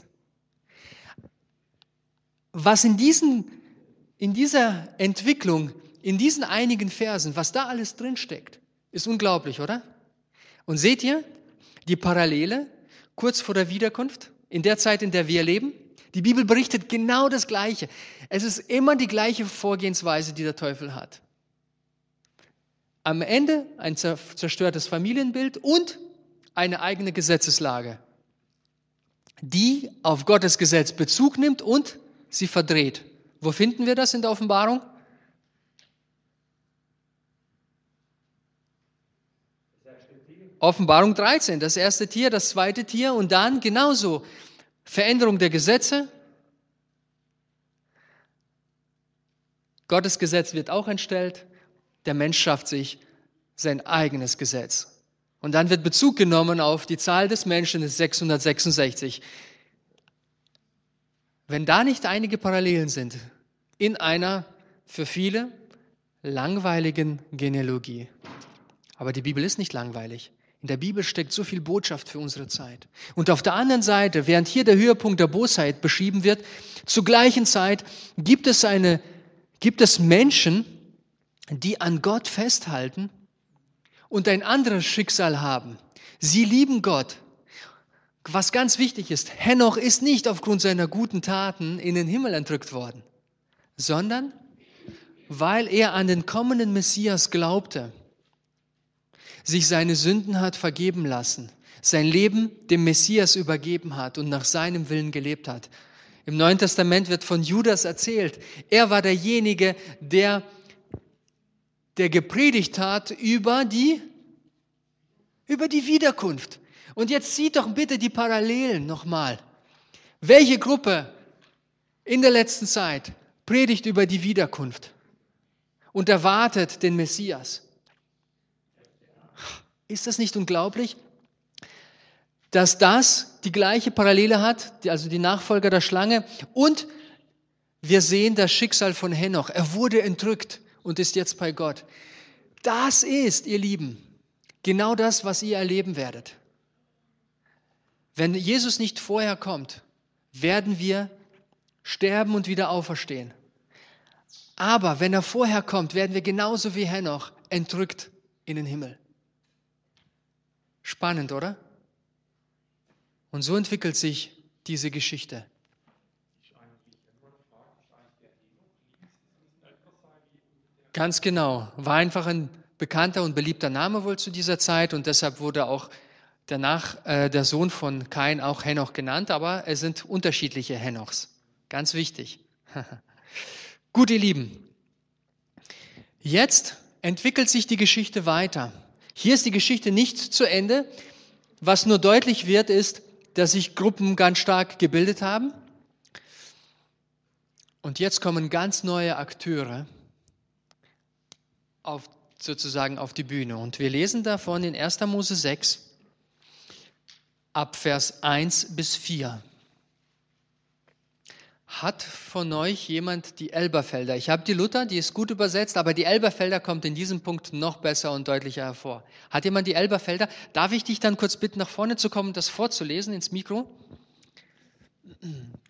was in, diesen, in dieser Entwicklung, in diesen einigen Versen, was da alles drinsteckt, ist unglaublich, oder? Und seht ihr die Parallele kurz vor der Wiederkunft, in der Zeit, in der wir leben? Die Bibel berichtet genau das Gleiche. Es ist immer die gleiche Vorgehensweise, die der Teufel hat. Am Ende ein zerstörtes Familienbild und eine eigene Gesetzeslage, die auf Gottes Gesetz Bezug nimmt und sie verdreht. Wo finden wir das in der Offenbarung? Offenbarung 13, das erste Tier, das zweite Tier und dann genauso Veränderung der Gesetze. Gottes Gesetz wird auch entstellt, der Mensch schafft sich sein eigenes Gesetz. Und dann wird Bezug genommen auf die Zahl des Menschen, ist 666. Wenn da nicht einige Parallelen sind in einer für viele langweiligen Genealogie. Aber die Bibel ist nicht langweilig. In der Bibel steckt so viel Botschaft für unsere Zeit. Und auf der anderen Seite, während hier der Höhepunkt der Bosheit beschrieben wird, zur gleichen Zeit gibt es eine, gibt es Menschen, die an Gott festhalten und ein anderes Schicksal haben. Sie lieben Gott, was ganz wichtig ist, Henoch ist nicht aufgrund seiner guten Taten in den Himmel entrückt worden, sondern weil er an den kommenden Messias glaubte, sich seine Sünden hat vergeben lassen, sein Leben dem Messias übergeben hat und nach seinem Willen gelebt hat. Im Neuen Testament wird von Judas erzählt, er war derjenige, der, der gepredigt hat über die, über die Wiederkunft. Und jetzt sieht doch bitte die Parallelen nochmal. Welche Gruppe in der letzten Zeit predigt über die Wiederkunft und erwartet den Messias? Ist das nicht unglaublich, dass das die gleiche Parallele hat, also die Nachfolger der Schlange und wir sehen das Schicksal von Henoch. Er wurde entrückt und ist jetzt bei Gott. Das ist, ihr Lieben, genau das, was ihr erleben werdet. Wenn Jesus nicht vorher kommt, werden wir sterben und wieder auferstehen. Aber wenn er vorher kommt, werden wir genauso wie Henoch entrückt in den Himmel. Spannend, oder? Und so entwickelt sich diese Geschichte. Ganz genau. War einfach ein bekannter und beliebter Name wohl zu dieser Zeit und deshalb wurde auch danach äh, der Sohn von Kain auch Henoch genannt, aber es sind unterschiedliche Henochs. Ganz wichtig. <laughs> Gut, ihr Lieben. Jetzt entwickelt sich die Geschichte weiter. Hier ist die Geschichte nicht zu Ende. Was nur deutlich wird, ist, dass sich Gruppen ganz stark gebildet haben. Und jetzt kommen ganz neue Akteure auf, sozusagen auf die Bühne. Und wir lesen davon in 1. Mose 6 ab Vers 1 bis 4. Hat von euch jemand die Elberfelder? Ich habe die Luther, die ist gut übersetzt, aber die Elberfelder kommt in diesem Punkt noch besser und deutlicher hervor. Hat jemand die Elberfelder? Darf ich dich dann kurz bitten, nach vorne zu kommen und das vorzulesen ins Mikro?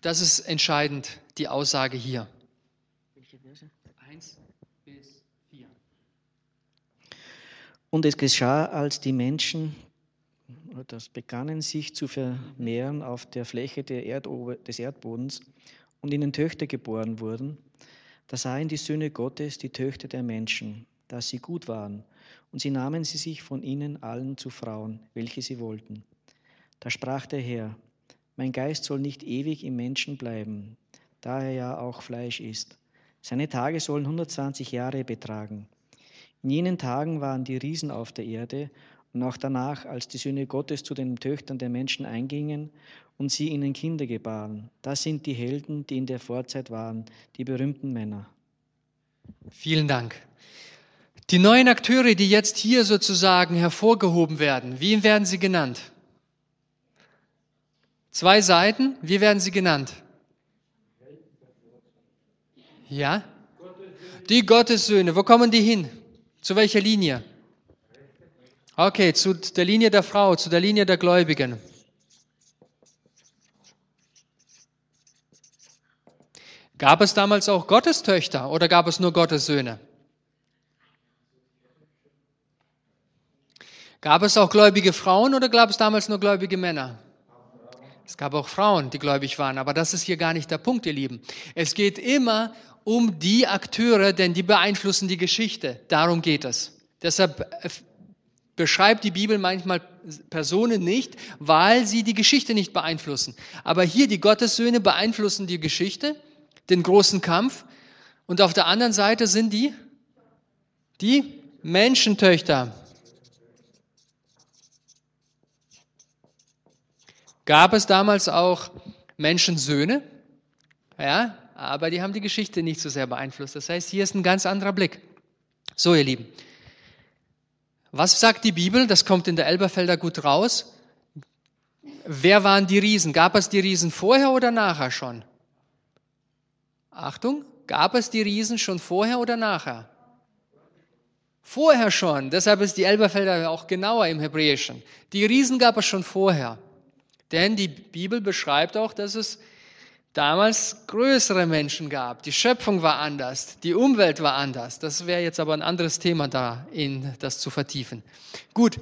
Das ist entscheidend, die Aussage hier.
Und es geschah, als die Menschen das begannen sich zu vermehren auf der Fläche der Erdober des Erdbodens und ihnen Töchter geboren wurden, da sahen die Söhne Gottes die Töchter der Menschen, dass sie gut waren, und sie nahmen sie sich von ihnen allen zu Frauen, welche sie wollten. Da sprach der Herr, mein Geist soll nicht ewig im Menschen bleiben, da er ja auch Fleisch ist. Seine Tage sollen 120 Jahre betragen. In jenen Tagen waren die Riesen auf der Erde und auch danach, als die Söhne Gottes zu den Töchtern der Menschen eingingen und sie ihnen Kinder gebaren. Das sind die Helden, die in der Vorzeit waren, die berühmten Männer.
Vielen Dank. Die neuen Akteure, die jetzt hier sozusagen hervorgehoben werden, wie werden sie genannt? Zwei Seiten, wie werden sie genannt? Ja? Die Gottessöhne, wo kommen die hin? Zu welcher Linie? Okay, zu der Linie der Frau, zu der Linie der Gläubigen. Gab es damals auch Gottes Töchter oder gab es nur Gottes Söhne? Gab es auch gläubige Frauen oder gab es damals nur gläubige Männer? Es gab auch Frauen, die gläubig waren, aber das ist hier gar nicht der Punkt, ihr Lieben. Es geht immer um die Akteure, denn die beeinflussen die Geschichte. Darum geht es. Deshalb äh, beschreibt die Bibel manchmal Personen nicht, weil sie die Geschichte nicht beeinflussen. Aber hier die Gottessöhne beeinflussen die Geschichte, den großen Kampf. Und auf der anderen Seite sind die, die Menschentöchter. Gab es damals auch Menschensöhne? Ja, aber die haben die Geschichte nicht so sehr beeinflusst. Das heißt, hier ist ein ganz anderer Blick. So, ihr Lieben. Was sagt die Bibel? Das kommt in der Elberfelder gut raus. Wer waren die Riesen? Gab es die Riesen vorher oder nachher schon? Achtung, gab es die Riesen schon vorher oder nachher? Vorher schon. Deshalb ist die Elberfelder auch genauer im Hebräischen. Die Riesen gab es schon vorher. Denn die Bibel beschreibt auch, dass es damals größere Menschen gab. Die Schöpfung war anders, die Umwelt war anders. Das wäre jetzt aber ein anderes Thema da, in das zu vertiefen. Gut,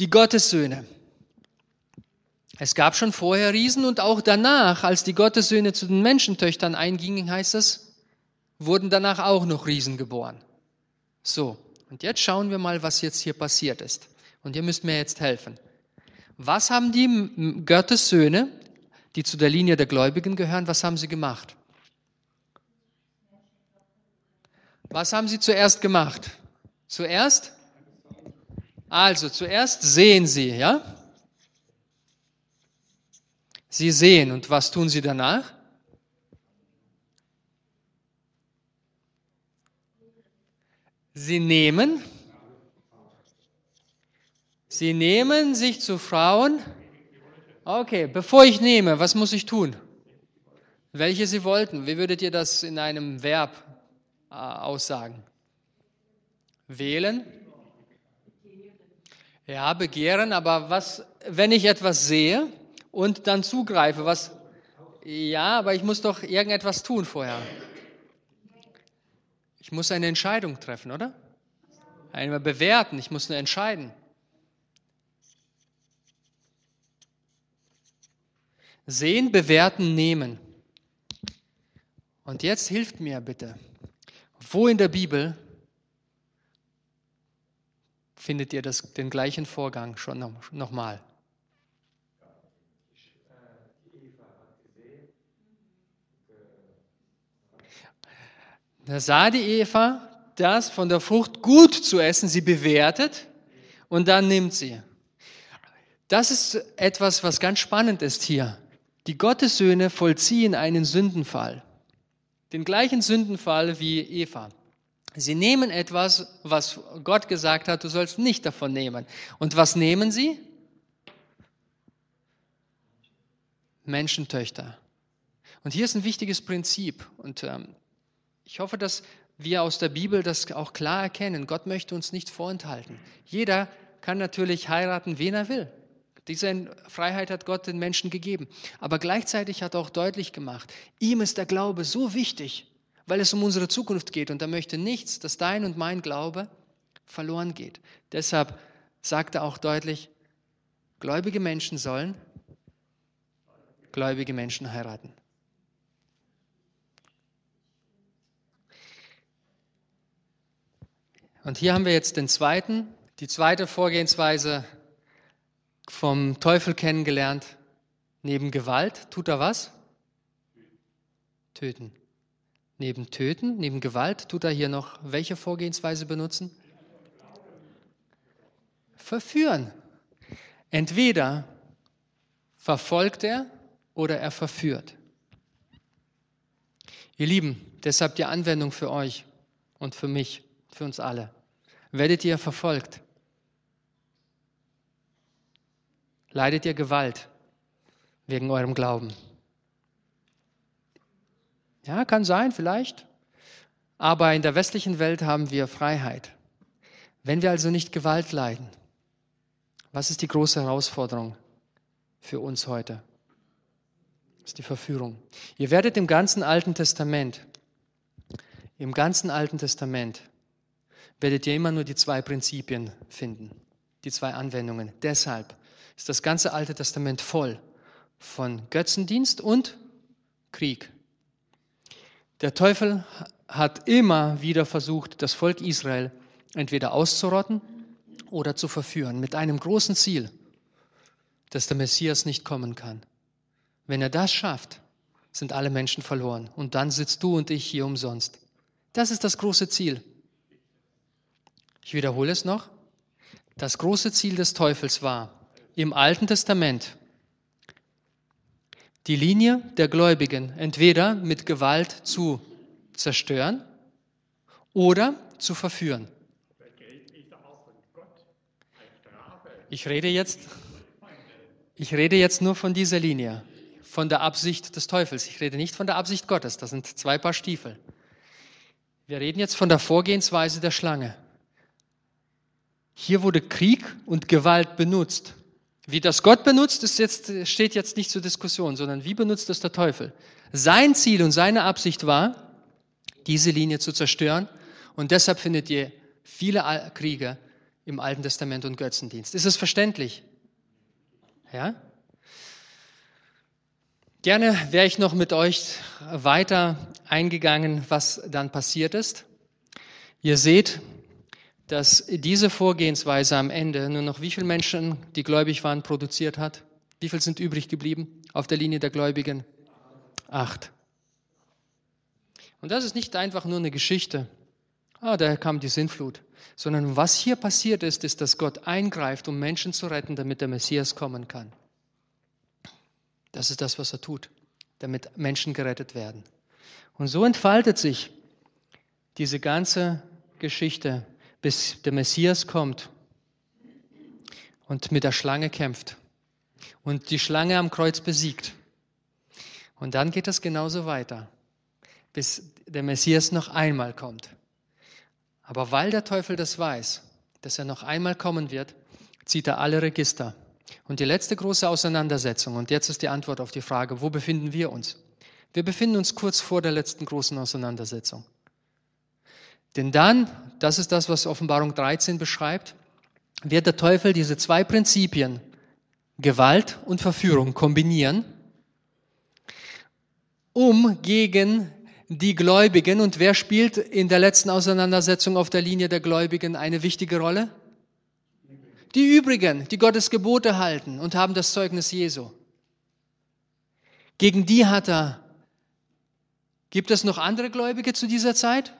die Gottessöhne. Es gab schon vorher Riesen und auch danach, als die Gottessöhne zu den Menschentöchtern eingingen, heißt es, wurden danach auch noch Riesen geboren. So, und jetzt schauen wir mal, was jetzt hier passiert ist. Und ihr müsst mir jetzt helfen. Was haben die Gottessöhne die zu der Linie der Gläubigen gehören, was haben sie gemacht? Was haben sie zuerst gemacht? Zuerst? Also, zuerst sehen sie, ja? Sie sehen und was tun sie danach? Sie nehmen Sie nehmen sich zu Frauen. Okay, bevor ich nehme, was muss ich tun? Welche Sie wollten. Wie würdet ihr das in einem Verb äh, aussagen? Wählen? Ja, begehren, aber was, wenn ich etwas sehe und dann zugreife, was, ja, aber ich muss doch irgendetwas tun vorher. Ich muss eine Entscheidung treffen, oder? Einmal bewerten, ich muss nur entscheiden. Sehen, bewerten, nehmen. Und jetzt hilft mir bitte, wo in der Bibel findet ihr das, den gleichen Vorgang schon noch, noch? Da sah die Eva das von der Frucht gut zu essen, sie bewertet und dann nimmt sie. Das ist etwas, was ganz spannend ist hier. Die Gottessöhne vollziehen einen Sündenfall. Den gleichen Sündenfall wie Eva. Sie nehmen etwas, was Gott gesagt hat, du sollst nicht davon nehmen. Und was nehmen sie? Menschentöchter. Und hier ist ein wichtiges Prinzip. Und ähm, ich hoffe, dass wir aus der Bibel das auch klar erkennen. Gott möchte uns nicht vorenthalten. Jeder kann natürlich heiraten, wen er will. Diese Freiheit hat Gott den Menschen gegeben. Aber gleichzeitig hat er auch deutlich gemacht, ihm ist der Glaube so wichtig, weil es um unsere Zukunft geht und er möchte nichts, dass dein und mein Glaube verloren geht. Deshalb sagt er auch deutlich, gläubige Menschen sollen gläubige Menschen heiraten. Und hier haben wir jetzt den zweiten, die zweite Vorgehensweise vom Teufel kennengelernt. Neben Gewalt tut er was? Töten. Neben Töten, neben Gewalt tut er hier noch welche Vorgehensweise benutzen? Verführen. Entweder verfolgt er oder er verführt. Ihr Lieben, deshalb die Anwendung für euch und für mich, für uns alle. Werdet ihr verfolgt? Leidet ihr Gewalt wegen eurem Glauben? Ja, kann sein, vielleicht. Aber in der westlichen Welt haben wir Freiheit. Wenn wir also nicht Gewalt leiden, was ist die große Herausforderung für uns heute? Das ist die Verführung. Ihr werdet im ganzen Alten Testament, im ganzen Alten Testament, werdet ihr immer nur die zwei Prinzipien finden, die zwei Anwendungen. Deshalb ist das ganze Alte Testament voll von Götzendienst und Krieg. Der Teufel hat immer wieder versucht, das Volk Israel entweder auszurotten oder zu verführen, mit einem großen Ziel, dass der Messias nicht kommen kann. Wenn er das schafft, sind alle Menschen verloren und dann sitzt du und ich hier umsonst. Das ist das große Ziel. Ich wiederhole es noch. Das große Ziel des Teufels war im Alten Testament die Linie der Gläubigen entweder mit Gewalt zu zerstören oder zu verführen. Ich rede jetzt, ich rede jetzt nur von dieser Linie, von der Absicht des Teufels. Ich rede nicht von der Absicht Gottes. Das sind zwei Paar Stiefel. Wir reden jetzt von der Vorgehensweise der Schlange. Hier wurde Krieg und Gewalt benutzt, wie das Gott benutzt, ist jetzt, steht jetzt nicht zur Diskussion, sondern wie benutzt es der Teufel? Sein Ziel und seine Absicht war, diese Linie zu zerstören. Und deshalb findet ihr viele Kriege im Alten Testament und Götzendienst. Ist es verständlich? Ja? Gerne wäre ich noch mit euch weiter eingegangen, was dann passiert ist. Ihr seht, dass diese Vorgehensweise am Ende nur noch wie viele Menschen, die gläubig waren, produziert hat? Wie viele sind übrig geblieben auf der Linie der Gläubigen? Acht. Und das ist nicht einfach nur eine Geschichte. Ah, daher kam die Sinnflut. Sondern was hier passiert ist, ist, dass Gott eingreift, um Menschen zu retten, damit der Messias kommen kann. Das ist das, was er tut, damit Menschen gerettet werden. Und so entfaltet sich diese ganze Geschichte bis der Messias kommt. und mit der Schlange kämpft und die Schlange am Kreuz besiegt. Und dann geht es genauso weiter, bis der Messias noch einmal kommt. Aber weil der Teufel das weiß, dass er noch einmal kommen wird, zieht er alle Register. Und die letzte große Auseinandersetzung, und jetzt ist die Antwort auf die Frage, wo befinden wir uns? Wir befinden uns kurz vor der letzten großen Auseinandersetzung. Denn dann, das ist das, was Offenbarung 13 beschreibt, wird der Teufel diese zwei Prinzipien, Gewalt und Verführung, kombinieren, um gegen die Gläubigen, und wer spielt in der letzten Auseinandersetzung auf der Linie der Gläubigen eine wichtige Rolle? Die übrigen, die Gottes Gebote halten und haben das Zeugnis Jesu. Gegen die hat er. Gibt es noch andere Gläubige zu dieser Zeit?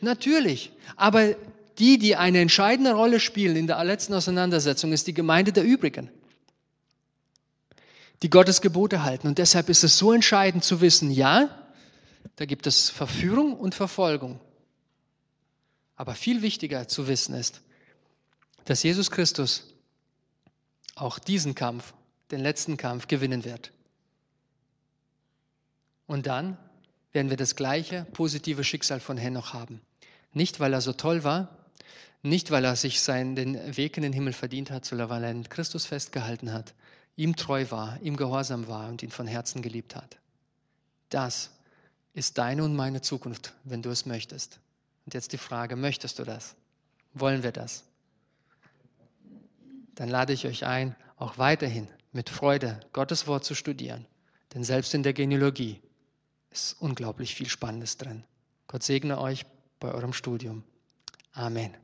Natürlich. Aber die, die eine entscheidende Rolle spielen in der letzten Auseinandersetzung, ist die Gemeinde der übrigen, die Gottes Gebote halten. Und deshalb ist es so entscheidend zu wissen, ja, da gibt es Verführung und Verfolgung. Aber viel wichtiger zu wissen ist, dass Jesus Christus auch diesen Kampf, den letzten Kampf, gewinnen wird. Und dann werden wir das gleiche positive Schicksal von Henoch haben. Nicht, weil er so toll war, nicht, weil er sich seinen, den Weg in den Himmel verdient hat, sondern weil er an Christus festgehalten hat, ihm treu war, ihm gehorsam war und ihn von Herzen geliebt hat. Das ist deine und meine Zukunft, wenn du es möchtest. Und jetzt die Frage, möchtest du das? Wollen wir das? Dann lade ich euch ein, auch weiterhin mit Freude Gottes Wort zu studieren. Denn selbst in der Genealogie ist unglaublich viel Spannendes drin. Gott segne euch bei eurem Studium. Amen.